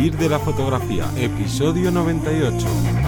Vivir de la fotografía, episodio 98.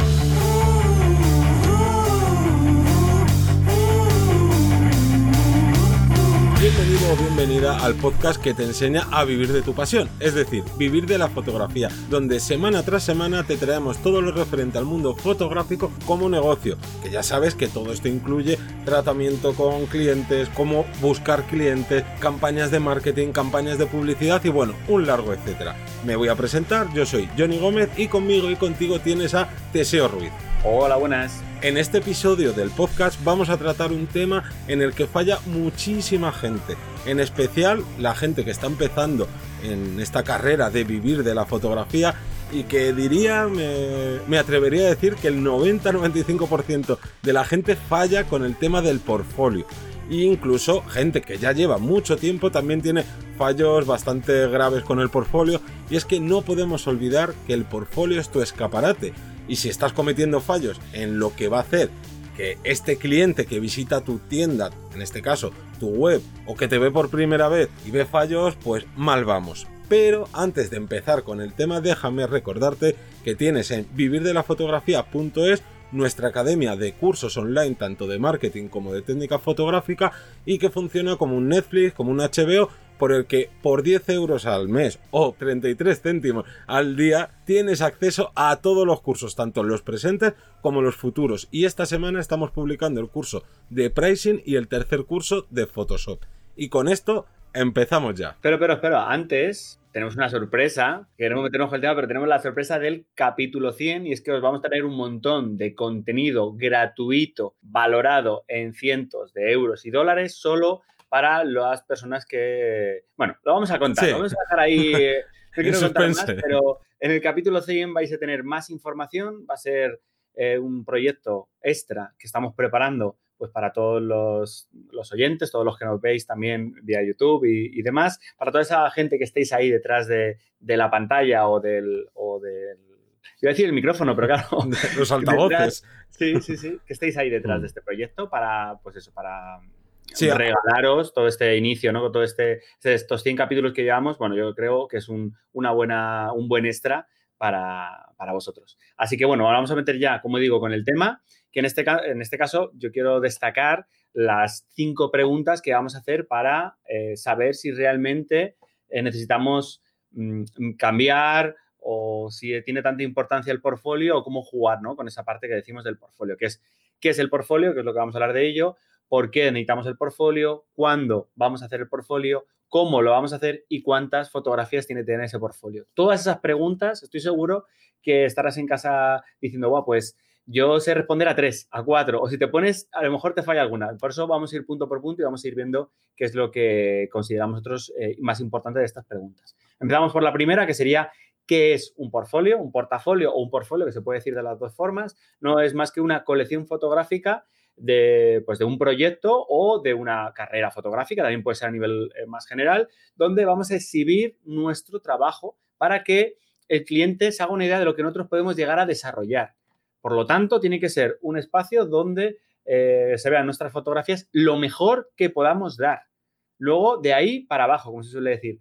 Bienvenida al podcast que te enseña a vivir de tu pasión, es decir, vivir de la fotografía, donde semana tras semana te traemos todo lo referente al mundo fotográfico como negocio, que ya sabes que todo esto incluye tratamiento con clientes, cómo buscar clientes, campañas de marketing, campañas de publicidad y bueno, un largo etcétera. Me voy a presentar, yo soy Johnny Gómez y conmigo y contigo tienes a Teseo Ruiz. Hola, buenas. En este episodio del podcast vamos a tratar un tema en el que falla muchísima gente, en especial la gente que está empezando en esta carrera de vivir de la fotografía y que diría, me, atrevería a decir que el 90-95% de la gente falla con el tema del portfolio. E incluso gente que ya lleva mucho tiempo también tiene fallos bastante graves con el portfolio y es que no podemos olvidar que el portfolio es tu escaparate y si estás cometiendo fallos en lo que va a hacer que este cliente que visita tu tienda, en este caso tu web, o que te ve por primera vez y ve fallos, pues mal vamos. Pero antes de empezar con el tema, déjame recordarte que tienes en vivirdelafotografía.es nuestra academia de cursos online tanto de marketing como de técnica fotográfica y que funciona como un Netflix, como un HBO por el que por 10 euros al mes o 33 céntimos al día tienes acceso a todos los cursos, tanto los presentes como los futuros. Y esta semana estamos publicando el curso de pricing y el tercer curso de Photoshop. Y con esto empezamos ya. Pero, pero, pero, antes tenemos una sorpresa. Queremos meternos con el tema, pero tenemos la sorpresa del capítulo 100 y es que os vamos a traer un montón de contenido gratuito, valorado en cientos de euros y dólares, solo para las personas que... Bueno, lo vamos a contar, lo vamos a dejar ahí... Eh, no quiero contar más, pero en el capítulo 100 vais a tener más información, va a ser eh, un proyecto extra que estamos preparando pues para todos los, oyentes, todos los que nos veis también vía YouTube y, demás, para toda esa gente que estéis ahí detrás de, la pantalla o del, o del Iba a decir el micrófono, pero claro. Los altavoces. sí, sí, sí. Que estéis ahí detrás mm. de este proyecto para, pues eso, para regalaros todo este inicio, ¿no? Todo este, estos 100 capítulos que llevamos, bueno, yo creo que es un, una buena, un buen extra para, vosotros. Así que bueno, ahora vamos a meter ya, como digo, con el tema, que en este, en este caso yo quiero destacar las cinco preguntas que vamos a hacer para eh, saber si realmente eh, necesitamos mm, cambiar o si tiene tanta importancia el portfolio o cómo jugar ¿no? con esa parte que decimos del portfolio, que es qué es el portfolio, que es lo que vamos a hablar de ello, por qué necesitamos el portfolio, cuándo vamos a hacer el portfolio, cómo lo vamos a hacer y cuántas fotografías tiene que tener ese portfolio. Todas esas preguntas, estoy seguro que estarás en casa diciendo, bueno, pues yo sé responder a tres, a cuatro, o si te pones, a lo mejor te falla alguna. Por eso vamos a ir punto por punto y vamos a ir viendo qué es lo que consideramos nosotros eh, más importante de estas preguntas. Empezamos por la primera, que sería, ¿qué es un portfolio? Un portafolio o un portfolio, que se puede decir de las dos formas, no es más que una colección fotográfica de, pues de un proyecto o de una carrera fotográfica, también puede ser a nivel eh, más general, donde vamos a exhibir nuestro trabajo para que el cliente se haga una idea de lo que nosotros podemos llegar a desarrollar. Por lo tanto, tiene que ser un espacio donde eh, se vean nuestras fotografías lo mejor que podamos dar. Luego, de ahí para abajo, como se suele decir,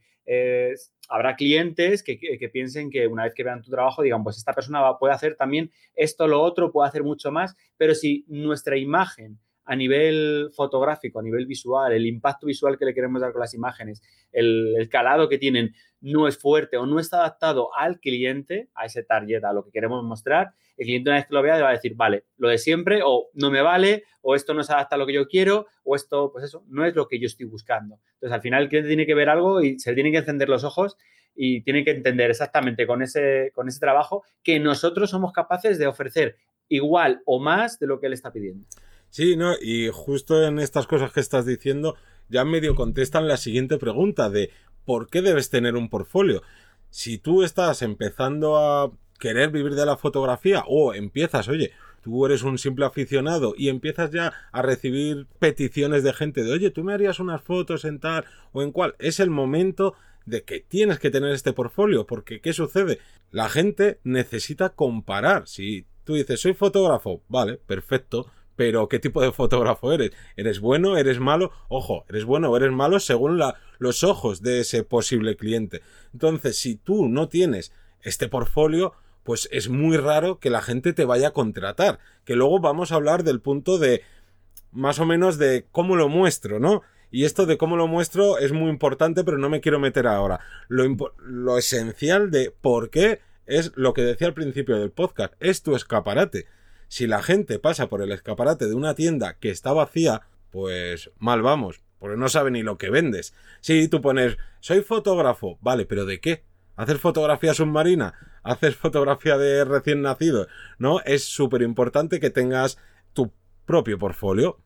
habrá clientes que, piensen que una vez que vean tu trabajo digan, pues esta persona puede hacer también esto, lo otro, puede hacer mucho más, pero si nuestra imagen a nivel fotográfico, a nivel visual, el impacto visual que le queremos dar con las imágenes, el, calado que tienen no es fuerte o no está adaptado al cliente, a ese target, a lo que queremos mostrar, el cliente una vez que lo vea va a decir, vale, lo de siempre o no me vale o esto no se adapta a lo que yo quiero o esto, pues eso, no es lo que yo estoy buscando. Entonces, al final el cliente tiene que ver algo y se tiene que encender los ojos y tiene que entender exactamente con ese, con ese trabajo que nosotros somos capaces de ofrecer igual o más de lo que él está pidiendo. Sí, no, y justo en estas cosas que estás diciendo, ya medio contestan la siguiente pregunta de ¿por qué debes tener un portfolio? Si tú estás empezando a querer vivir de la fotografía o empiezas, oye, tú eres un simple aficionado y empiezas ya a recibir peticiones de gente de, oye, tú me harías unas fotos en tal o en cual, es el momento de que tienes que tener este portfolio, porque ¿qué sucede? La gente necesita comparar. Si tú dices, soy fotógrafo, vale, perfecto, pero ¿qué tipo de fotógrafo eres? ¿Eres bueno? ¿Eres malo? Ojo, eres bueno o eres malo según los ojos de ese posible cliente. Entonces, si tú no tienes este portfolio pues es muy raro que la gente te vaya a contratar. Que luego vamos a hablar del punto de más o menos de cómo lo muestro, ¿no? Y esto de cómo lo muestro es muy importante, pero no me quiero meter ahora. Lo, lo esencial de por qué es lo que decía al principio del podcast, es tu escaparate. Si la gente pasa por el escaparate de una tienda que está vacía, pues mal vamos, porque no sabe ni lo que vendes. Si tú pones, soy fotógrafo, vale, pero ¿de qué? ¿Hacer fotografía submarina? ¿Haces fotografía de recién nacido? ¿No? Es súper importante que tengas tu propio portfolio.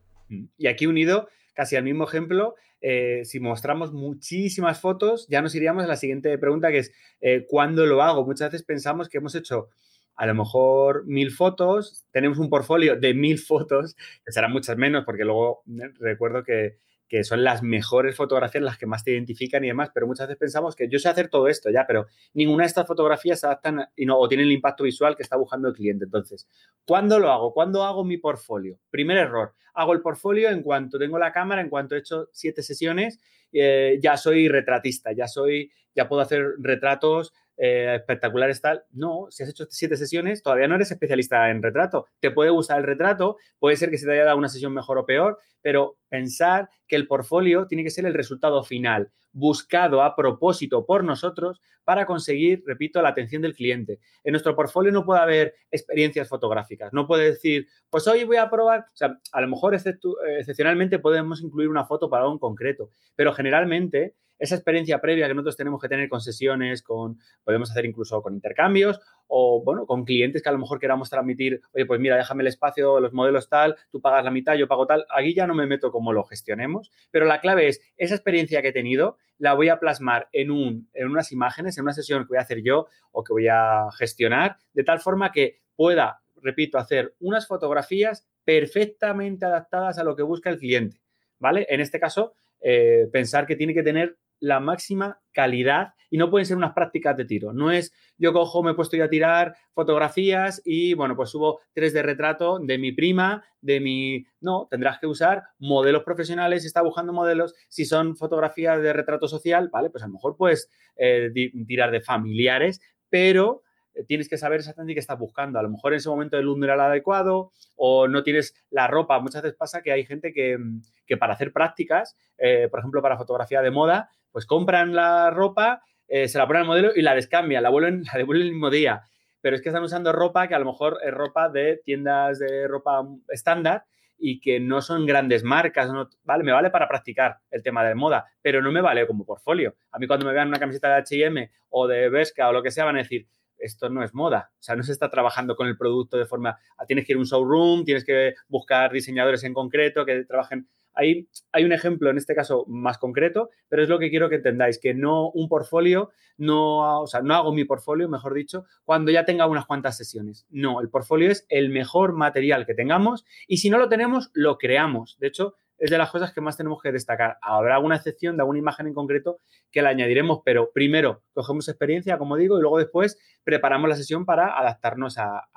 Y aquí unido, casi al mismo ejemplo, eh, si mostramos muchísimas fotos, ya nos iríamos a la siguiente pregunta, que es eh, ¿cuándo lo hago? Muchas veces pensamos que hemos hecho a lo mejor mil fotos, tenemos un portfolio de mil fotos, que serán muchas menos, porque luego eh, recuerdo que, que son las mejores fotografías las que más te identifican y demás, pero muchas veces pensamos que yo sé hacer todo esto ya, pero ninguna de estas fotografías se adaptan y no, o tienen el impacto visual que está buscando el cliente. Entonces, ¿cuándo lo hago? ¿Cuándo hago mi portfolio? Primer error, hago el portfolio en cuanto tengo la cámara, en cuanto he hecho siete sesiones, eh, ya soy retratista, ya soy, ya puedo hacer retratos eh, espectaculares tal. No, si has hecho siete sesiones, todavía no eres especialista en retrato. Te puede gustar el retrato, puede ser que se te haya dado una sesión mejor o peor, pero pensar que el portfolio tiene que ser el resultado final, buscado a propósito por nosotros para conseguir, repito, la atención del cliente. En nuestro portfolio no puede haber experiencias fotográficas, no puede decir, pues hoy voy a probar, o sea, a lo mejor excepcionalmente podemos incluir una foto para en concreto, pero generalmente esa experiencia previa que nosotros tenemos que tener con sesiones, con, podemos hacer incluso con intercambios o, bueno, con clientes que a lo mejor queramos transmitir, oye, pues mira, déjame el espacio, los modelos tal, tú pagas la mitad, yo pago tal. Aquí ya no me meto cómo lo gestionemos, pero la clave es esa experiencia que he tenido, la voy a plasmar en, un, en unas imágenes, en una sesión que voy a hacer yo o que voy a gestionar, de tal forma que pueda, repito, hacer unas fotografías perfectamente adaptadas a lo que busca el cliente, ¿vale? En este caso, eh, pensar que tiene que tener la máxima calidad y no pueden ser unas prácticas de tiro. No es yo cojo, me he puesto yo a tirar fotografías y bueno, pues subo tres de retrato de mi prima, de mi... No, tendrás que usar modelos profesionales, si está buscando modelos, si son fotografías de retrato social, vale, pues a lo mejor puedes eh, tirar de familiares, pero eh, tienes que saber exactamente qué estás buscando. A lo mejor en ese momento el era el adecuado o no tienes la ropa. Muchas veces pasa que hay gente que, para hacer prácticas, eh, por ejemplo, para fotografía de moda, pues compran la ropa, eh, se la ponen al modelo y la descambian, la, vuelven, la devuelven el mismo día. Pero es que están usando ropa que a lo mejor es ropa de tiendas de ropa estándar y que no son grandes marcas, vale, me vale para practicar el tema de moda, pero no me vale como portfolio. A mí cuando me vean una camiseta de H&M o de Vesca o lo que sea van a decir, esto no es moda. O sea, no se está trabajando con el producto de forma, ah, tienes que ir a un showroom, tienes que buscar diseñadores en concreto que trabajen Ahí hay un ejemplo, en este caso más concreto, pero es lo que quiero que entendáis, que no un portfolio, no, o sea, no hago mi portfolio, mejor dicho, cuando ya tenga unas cuantas sesiones. No, el portfolio es el mejor material que tengamos y si no lo tenemos, lo creamos. De hecho, es de las cosas que más tenemos que destacar. Habrá alguna excepción de alguna imagen en concreto que la añadiremos, pero primero cogemos experiencia, como digo, y luego después preparamos la sesión para adaptarnos a,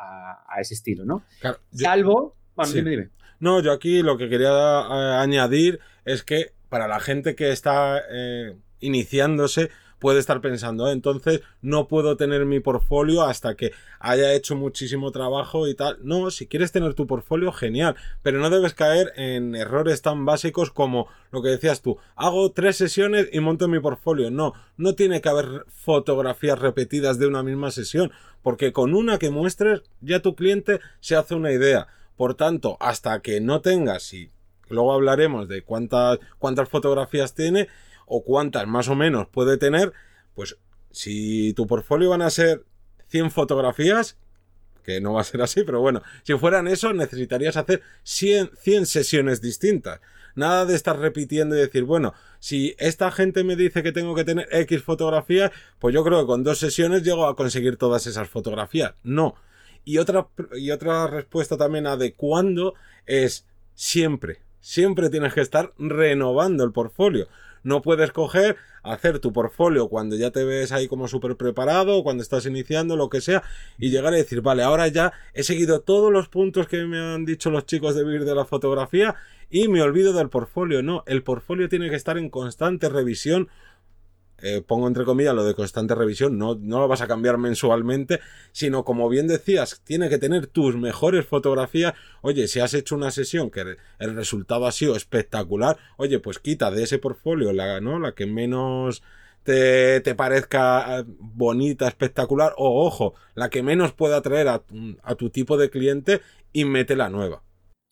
ese estilo, ¿no? Salvo, bueno, dime, dime. No, yo aquí lo que quería eh, añadir es que para la gente que está eh, iniciándose puede estar pensando, eh, entonces no puedo tener mi portfolio hasta que haya hecho muchísimo trabajo y tal. No, si quieres tener tu portfolio, genial, pero no debes caer en errores tan básicos como lo que decías tú, hago tres sesiones y monto mi portfolio. No, no tiene que haber fotografías repetidas de una misma sesión, porque con una que muestres ya tu cliente se hace una idea. Por tanto, hasta que no tengas, y luego hablaremos de cuántas, cuántas fotografías tiene o cuántas más o menos puede tener, pues si tu portfolio van a ser 100 fotografías, que no va a ser así, pero bueno, si fueran eso, necesitarías hacer 100, 100 sesiones distintas. Nada de estar repitiendo y decir, bueno, si esta gente me dice que tengo que tener X fotografías, pues yo creo que con dos sesiones llego a conseguir todas esas fotografías. No, y otra, y otra respuesta también a de cuándo es siempre. Siempre tienes que estar renovando el portfolio. No puedes coger, hacer tu portfolio cuando ya te ves ahí como súper preparado, cuando estás iniciando, lo que sea, y llegar a decir, vale, ahora ya he seguido todos los puntos que me han dicho los chicos de vivir de la fotografía y me olvido del portfolio. No, el portfolio tiene que estar en constante revisión eh, pongo entre comillas lo de constante revisión, no, no lo vas a cambiar mensualmente, sino como bien decías, tiene que tener tus mejores fotografías. Oye, si has hecho una sesión que el resultado ha sido espectacular, oye, pues quita de ese portfolio la, ¿no? la que menos te, te, parezca bonita, espectacular, o ojo, la que menos pueda atraer a tu tipo de cliente y mete la nueva.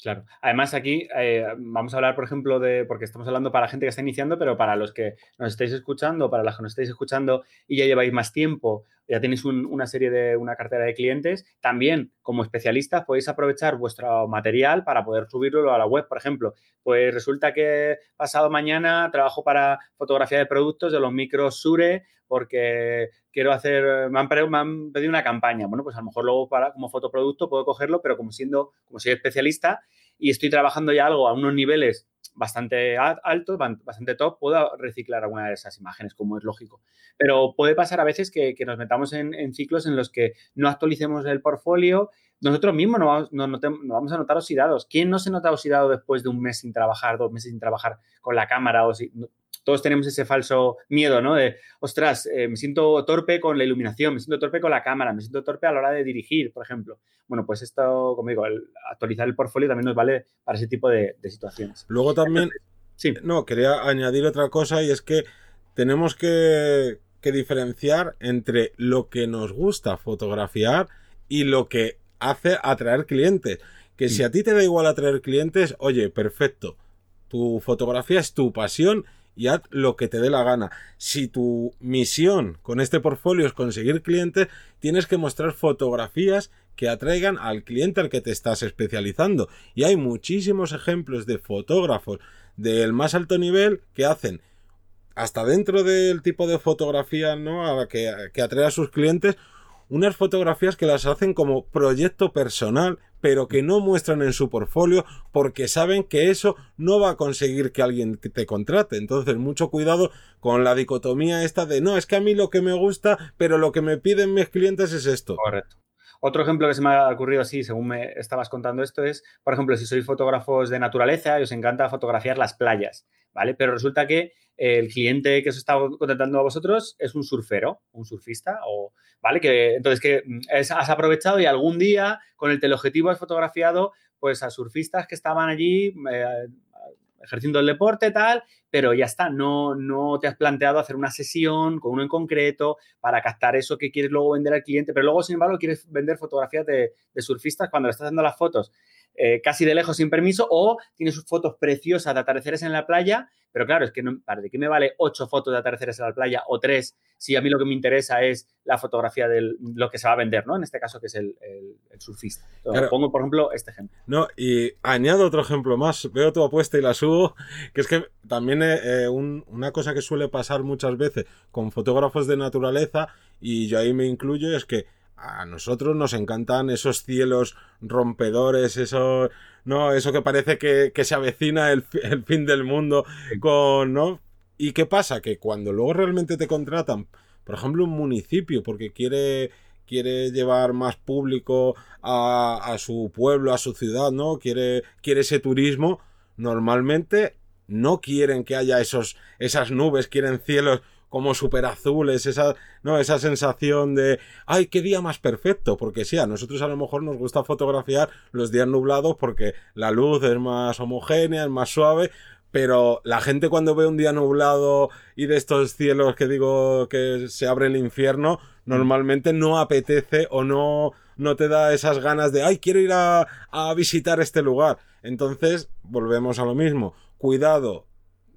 Claro. Además, aquí eh, vamos a hablar, por ejemplo, de, porque estamos hablando para gente que está iniciando, pero para los que nos estáis escuchando, para los que nos estáis escuchando y ya lleváis más tiempo, ya tenéis una serie de, una cartera de clientes, también como especialistas podéis aprovechar vuestro material para poder subirlo a la web, por ejemplo. Pues resulta que pasado mañana trabajo para fotografía de productos de los micros Sure porque quiero hacer, me han, pedido una campaña. Bueno, pues a lo mejor luego para, como fotoproducto puedo cogerlo, pero como siendo, como soy especialista y estoy trabajando ya algo a unos niveles bastante altos, bastante top, puedo reciclar alguna de esas imágenes, como es lógico. Pero puede pasar a veces que, nos metamos en, ciclos en los que no actualicemos el portfolio, nosotros mismos nos vamos, vamos, a notar oxidados. ¿Quién no se nota oxidado después de un mes sin trabajar, dos meses sin trabajar con la cámara? O si, todos tenemos ese falso miedo, ¿no? De, ostras, eh, me siento torpe con la iluminación, me siento torpe con la cámara, me siento torpe a la hora de dirigir, por ejemplo. Bueno, pues esto, como digo, actualizar el portfolio también nos vale para ese tipo de, situaciones. Luego también, sí. no, quería añadir otra cosa y es que tenemos que, que diferenciar entre lo que nos gusta fotografiar y lo que hace atraer clientes. Que si a ti te da igual atraer clientes, oye, perfecto. Tu fotografía es tu pasión y haz lo que te dé la gana. Si tu misión con este portfolio es conseguir clientes, tienes que mostrar fotografías que atraigan al cliente al que te estás especializando. Y hay muchísimos ejemplos de fotógrafos del más alto nivel que hacen hasta dentro del tipo de fotografía ¿no? que, que atrae a sus clientes unas fotografías que las hacen como proyecto personal, pero que no muestran en su portfolio porque saben que eso no va a conseguir que alguien te contrate. Entonces, mucho cuidado con la dicotomía esta de no, es que a mí lo que me gusta, pero lo que me piden mis clientes es esto. Correcto. Otro ejemplo que se me ha ocurrido así, según me estabas contando esto, es, por ejemplo, si sois fotógrafos de naturaleza y os encanta fotografiar las playas, ¿vale? Pero resulta que el cliente que os está contratando a vosotros es un surfero, un surfista, o, ¿vale? Que, entonces, que mm, has aprovechado y algún día con el teleobjetivo has fotografiado pues a surfistas que estaban allí eh, ejerciendo el deporte, tal, pero ya está, no, no te has planteado hacer una sesión con uno en concreto para captar eso que quieres luego vender al cliente, pero luego, sin embargo, quieres vender fotografías de, de surfistas cuando le estás dando las fotos eh, casi de lejos sin permiso o tiene sus fotos preciosas de atardeceres en la playa, pero claro, es que no, ¿de qué me vale ocho fotos de atardeceres en la playa o tres si a mí lo que me interesa es la fotografía de lo que se va a vender, ¿no? En este caso que es el, surfista. Pongo, por ejemplo, este ejemplo. No, y añado otro ejemplo más, veo tu apuesta y la subo, que es que también eh, eh, una cosa que suele pasar muchas veces con fotógrafos de naturaleza, y yo ahí me incluyo, es que a nosotros nos encantan esos cielos rompedores, eso, no, eso que parece que, se avecina el, fin del mundo con, ¿no? ¿Y qué pasa? Que cuando luego realmente te contratan, por ejemplo, un municipio, porque quiere, quiere llevar más público a, a su pueblo, a su ciudad, ¿no? Quiere, quiere ese turismo, normalmente no quieren que haya esos, esas nubes, quieren cielos como super azules, esa, ¿no? esa sensación de, ay, qué día más perfecto, porque sí, a nosotros a lo mejor nos gusta fotografiar los días nublados porque la luz es más homogénea, es más suave, pero la gente cuando ve un día nublado y de estos cielos que digo que se abre el infierno, normalmente no apetece o no, no te da esas ganas de, ay, quiero ir a, a visitar este lugar. Entonces, volvemos a lo mismo. Cuidado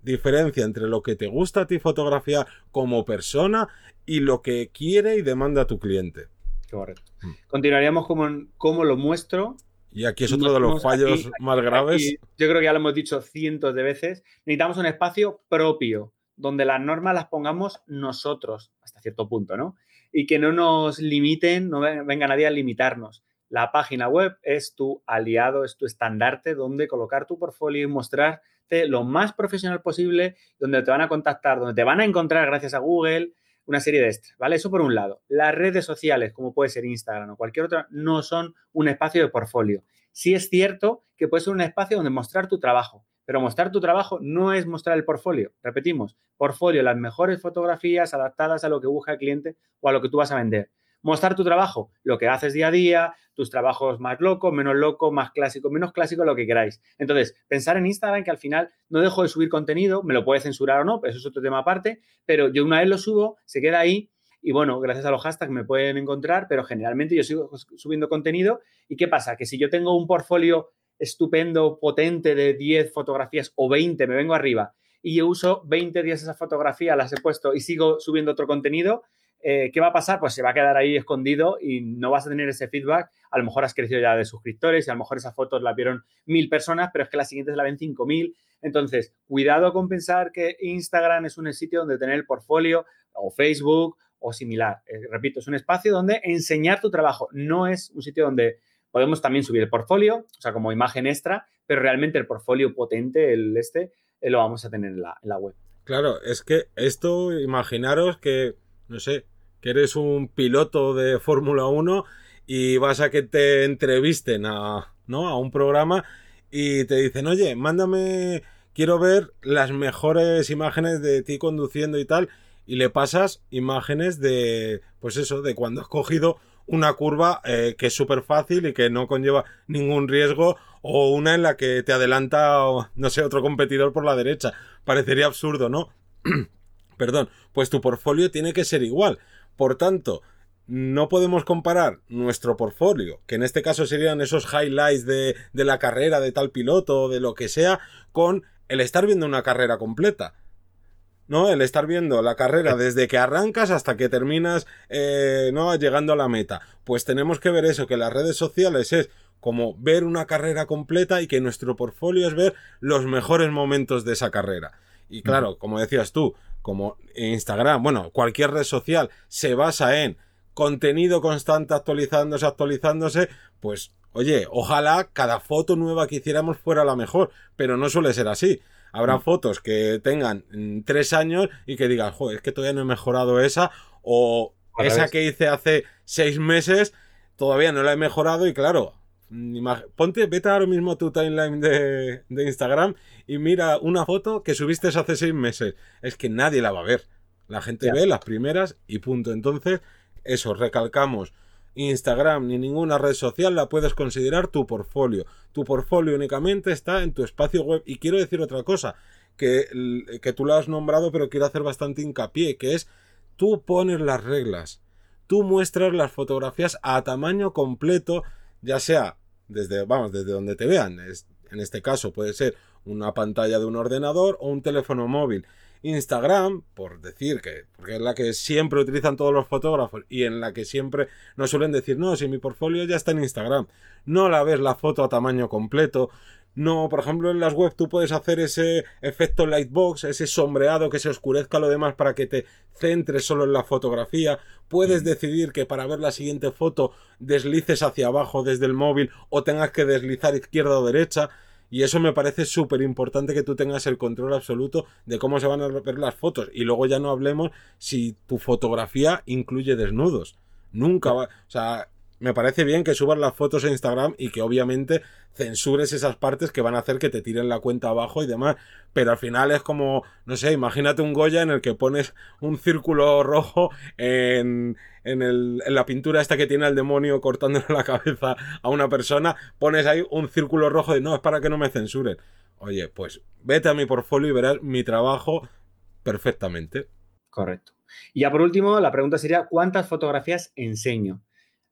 diferencia entre lo que te gusta a ti fotografiar como persona y lo que quiere y demanda tu cliente. Correcto. Mm. Continuaríamos como cómo lo muestro. Y aquí es otro de los fallos más graves. yo creo que ya lo hemos dicho cientos de veces. Necesitamos un espacio propio, donde las normas las pongamos nosotros, hasta cierto punto, ¿no? Y que no nos limiten, no venga nadie a limitarnos. La página web es tu aliado, es tu estandarte donde colocar tu portfolio y mostrar lo más profesional posible, donde te van a contactar, donde te van a encontrar gracias a Google, una serie de extras, ¿vale? Eso por un lado. Las redes sociales, como puede ser Instagram o cualquier otra, no son un espacio de portfolio. Sí es cierto que puede ser un espacio donde mostrar tu trabajo, Pero mostrar tu trabajo no es mostrar el portfolio. Repetimos, portfolio, las mejores fotografías adaptadas a lo que busca el cliente o a lo que tú vas a vender. Mostrar tu trabajo, lo que haces día a día, tus trabajos más locos, menos locos, más clásicos, menos clásicos, lo que queráis. Entonces, pensar en Instagram que al final no dejo de subir contenido, me lo puede censurar o no, eso es otro tema aparte, pero yo una vez lo subo, se queda ahí y bueno, gracias a los hashtags me pueden encontrar, pero generalmente yo sigo subiendo contenido. ¿Y qué pasa? Que si yo tengo un portfolio estupendo, potente de 10 fotografías o 20, me vengo arriba y yo uso 20 días esas fotografías, las he puesto y sigo subiendo otro contenido, eh, ¿qué va a pasar? Pues se va a quedar ahí escondido y no vas a tener ese feedback. A lo mejor has crecido ya de suscriptores y a lo mejor esas fotos las vieron mil personas, pero es que las siguientes la ven cinco mil. Entonces, cuidado con pensar que Instagram es un sitio donde tener el portfolio o Facebook o similar. Eh, repito, es un espacio donde enseñar tu trabajo. No es un sitio donde podemos también subir el portfolio, o sea, como imagen extra, pero realmente el portfolio potente, el este, eh, lo vamos a tener en la, en la web. Claro, es que esto, imaginaros que, no sé, que eres un piloto de Fórmula 1 y vas a que te entrevisten a, ¿no? a un programa y te dicen, oye, mándame, quiero ver las mejores imágenes de ti conduciendo y tal, y le pasas imágenes de, pues eso, de cuando has cogido una curva eh, que es súper fácil y que no conlleva ningún riesgo o una en la que te adelanta, no sé, otro competidor por la derecha. Parecería absurdo, ¿no? Perdón, pues tu portfolio tiene que ser igual. Por tanto, no podemos comparar nuestro portfolio, que en este caso serían esos highlights de, de la carrera de tal piloto o de lo que sea, con el estar viendo una carrera completa. ¿no? El estar viendo la carrera desde que arrancas hasta que terminas, eh, ¿no? Llegando a la meta. Pues tenemos que ver eso, que las redes sociales es como ver una carrera completa y que nuestro portfolio es ver los mejores momentos de esa carrera. Y claro, como decías tú, como Instagram, bueno, cualquier red social se basa en contenido constante actualizándose, actualizándose, pues oye, ojalá cada foto nueva que hiciéramos fuera la mejor, pero no suele ser así. Habrá mm. fotos que tengan mm, tres años y que digan, joder, es que todavía no he mejorado esa, o esa que hice hace seis meses, todavía no la he mejorado y claro, ponte, vete ahora mismo a tu timeline de, de Instagram y mira una foto que subiste hace seis meses. Es que nadie la va a ver. La gente ve las primeras y punto. Entonces, eso, recalcamos. Instagram ni ninguna red social la puedes considerar tu portfolio. Tu portfolio únicamente está en tu espacio web. Y quiero decir otra cosa, que, que tú lo has nombrado, pero quiero hacer bastante hincapié, que es tú pones las reglas. Tú muestras las fotografías a tamaño completo, ya sea desde, vamos, desde donde te vean. en este caso puede ser una pantalla de un ordenador o un teléfono móvil. Instagram, por decir que, porque es la que siempre utilizan todos los fotógrafos y en la que siempre nos suelen decir, no, si mi portfolio ya está en Instagram, no la ves la foto a tamaño completo, no, por ejemplo, en las web tú puedes hacer ese efecto lightbox, ese sombreado que se oscurezca lo demás para que te centres solo en la fotografía. Puedes mm. decidir que para ver la siguiente foto deslices hacia abajo desde el móvil o tengas que deslizar izquierda o derecha. Y eso me parece súper importante que tú tengas el control absoluto de cómo se van a ver las fotos. Y luego ya no hablemos si tu fotografía incluye desnudos. Nunca va. O sea, me parece bien que subas las fotos a Instagram y que obviamente censures esas partes que van a hacer que te tiren la cuenta abajo y demás. Pero al final es como, no sé, imagínate un Goya en el que pones un círculo rojo en, en, el, en la pintura esta que tiene el demonio cortándole la cabeza a una persona, pones ahí un círculo rojo de no, es para que no me censuren. Oye, pues vete a mi portfolio y verás mi trabajo perfectamente. Correcto. Y ya por último, la pregunta sería, ¿cuántas fotografías enseño?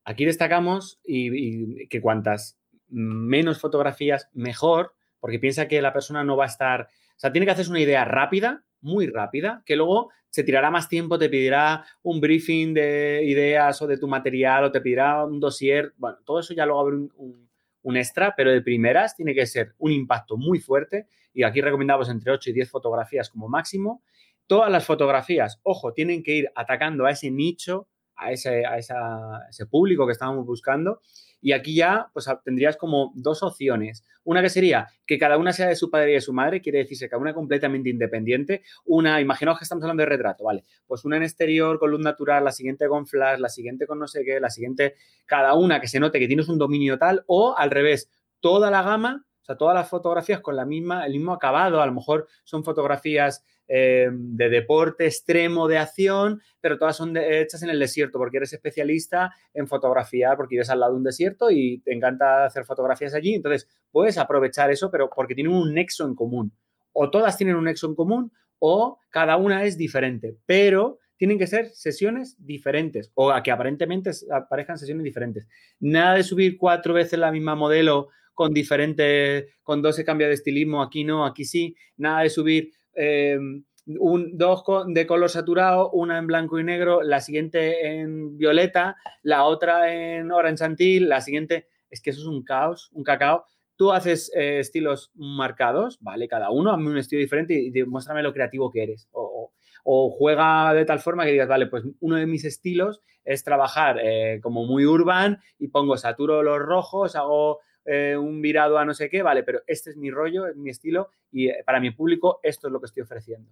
Aquí destacamos y, que cuantas menos fotografías, mejor, porque piensa que la persona no va a estar, o sea, tiene que hacerse una idea rápida, muy rápida, que luego se tirará más tiempo, te pedirá un briefing de ideas o de tu material o te pedirá un dossier, bueno, todo eso ya luego habrá un, un extra, pero de primeras tiene que ser un impacto muy fuerte y aquí recomendamos entre 8 y 10 fotografías como máximo. Todas las fotografías, ojo, tienen que ir atacando a ese nicho a ese, a ese público que estábamos buscando. Y aquí ya pues tendrías como dos opciones. Una que sería que cada una sea de su padre y de su madre, quiere decirse cada una completamente independiente. Una, imaginaos que estamos hablando de retrato, ¿vale? Pues una en exterior con luz natural, la siguiente con flash, la siguiente con no sé qué, la siguiente, cada una que se note que tienes un dominio tal, o al revés, toda la gama sea, todas las fotografías con la misma, el mismo acabado, a lo mejor son fotografías eh, de deporte extremo, de acción, pero todas son hechas en el desierto, porque eres especialista en fotografía, porque vives al lado de un desierto y te encanta hacer fotografías allí. Entonces, puedes aprovechar eso, pero porque tienen un nexo en común. O todas tienen un nexo en común, o cada una es diferente, pero tienen que ser sesiones diferentes o a que aparentemente aparezcan sesiones diferentes. Nada de subir cuatro veces la misma modelo con diferentes, con 12 cambios de estilismo, aquí no, aquí sí. Nada de subir em, un, dos de color saturado, una en blanco y negro, la siguiente en violeta, la otra en orange antil, la siguiente, es que eso es un caos, un cacao. Tú haces eh, estilos marcados, ¿vale? Cada uno, hazme un estilo diferente y, demuéstrame lo creativo que eres. O, o, juega de tal forma que digas, vale, pues uno de mis estilos es trabajar eh, como muy urban y pongo saturo los rojos, hago eh, un virado a no sé qué, vale, pero este es mi rollo, es mi estilo y eh, para mi público esto es lo que estoy ofreciendo.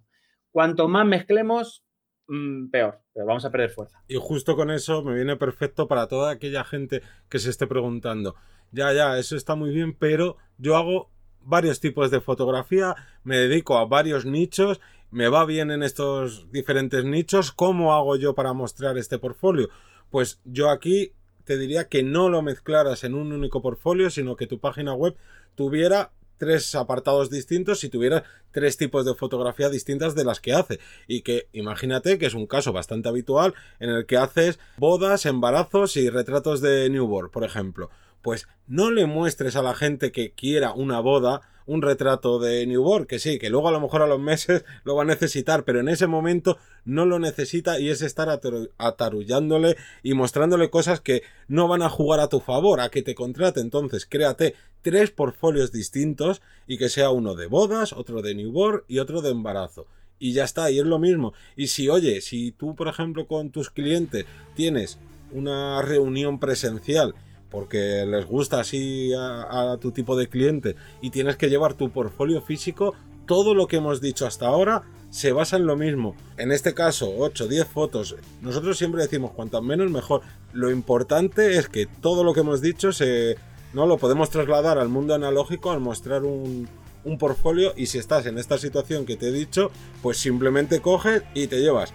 Cuanto más mezclemos, mm, peor, pero vamos a perder fuerza. Y justo con eso me viene perfecto para toda aquella gente que se esté preguntando, ya, ya, eso está muy bien, pero yo hago varios tipos de fotografía, me dedico a varios nichos, me va bien en estos diferentes nichos, ¿cómo hago yo para mostrar este portfolio? Pues yo aquí te diría que no lo mezclaras en un único portfolio, sino que tu página web tuviera tres apartados distintos y tuviera tres tipos de fotografía distintas de las que hace. Y que imagínate que es un caso bastante habitual en el que haces bodas, embarazos y retratos de newborn, por ejemplo. Pues no le muestres a la gente que quiera una boda un retrato de Newborn, que sí, que luego a lo mejor a los meses lo va a necesitar, pero en ese momento no lo necesita y es estar atarullándole y mostrándole cosas que no van a jugar a tu favor, a que te contrate. Entonces, créate tres portfolios distintos y que sea uno de bodas, otro de newborn y otro de embarazo. Y ya está, y es lo mismo. Y si, oye, si tú, por ejemplo, con tus clientes tienes una reunión presencial porque les gusta así a, tu tipo de cliente y tienes que llevar tu portfolio físico, todo lo que hemos dicho hasta ahora se basa en lo mismo. En este caso, 8, 10 fotos. Nosotros siempre decimos cuanto menos mejor. Lo importante es que todo lo que hemos dicho se no lo podemos trasladar al mundo analógico al mostrar un, un portfolio y si estás en esta situación que te he dicho, pues simplemente coges y te llevas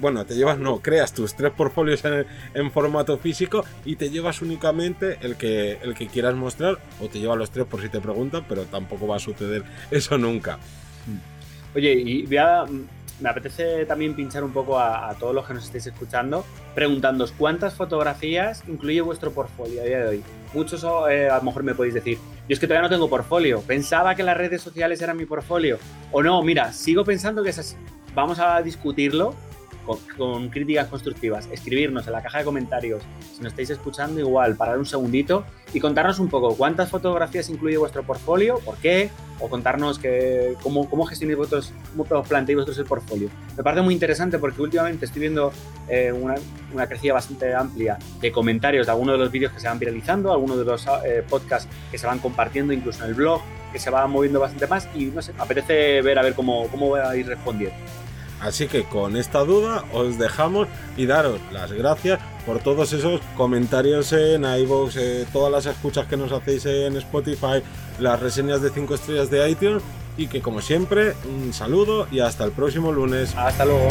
bueno, te llevas, no, creas tus tres portfolios en, formato físico y te llevas únicamente el que, el que quieras mostrar o te llevas los tres por si te preguntan, pero tampoco va a suceder eso nunca. Oye, y mm, me apetece también pinchar un poco a, todos los que nos estéis escuchando, preguntándoos cuántas fotografías incluye vuestro portfolio a día de hoy. Muchos eh, a lo mejor me podéis decir, yo es que todavía no tengo portfolio, pensaba que las redes sociales eran mi portfolio. O no, mira, sigo pensando que es así. Vamos a discutirlo con, críticas constructivas, escribirnos en la caja de comentarios, si nos estáis escuchando igual, parar un segundito y contarnos un poco cuántas fotografías incluye vuestro portfolio, por qué, o contarnos que, cómo, cómo gestionáis vosotros, cómo planteáis vosotros el portfolio. Me parece muy interesante porque últimamente estoy viendo eh, una, una, crecida bastante amplia de comentarios de algunos de los vídeos que se van viralizando, algunos de los eh, podcasts que se van compartiendo incluso en el blog, que se va moviendo bastante más y no sé, apetece ver a ver cómo, cómo a ir respondiendo. Así que con esta duda os dejamos y daros las gracias por todos esos comentarios en iVoox, eh, todas las escuchas que nos hacéis en Spotify, las reseñas de 5 estrellas de iTunes y que como siempre un saludo y hasta el próximo lunes. Hasta luego.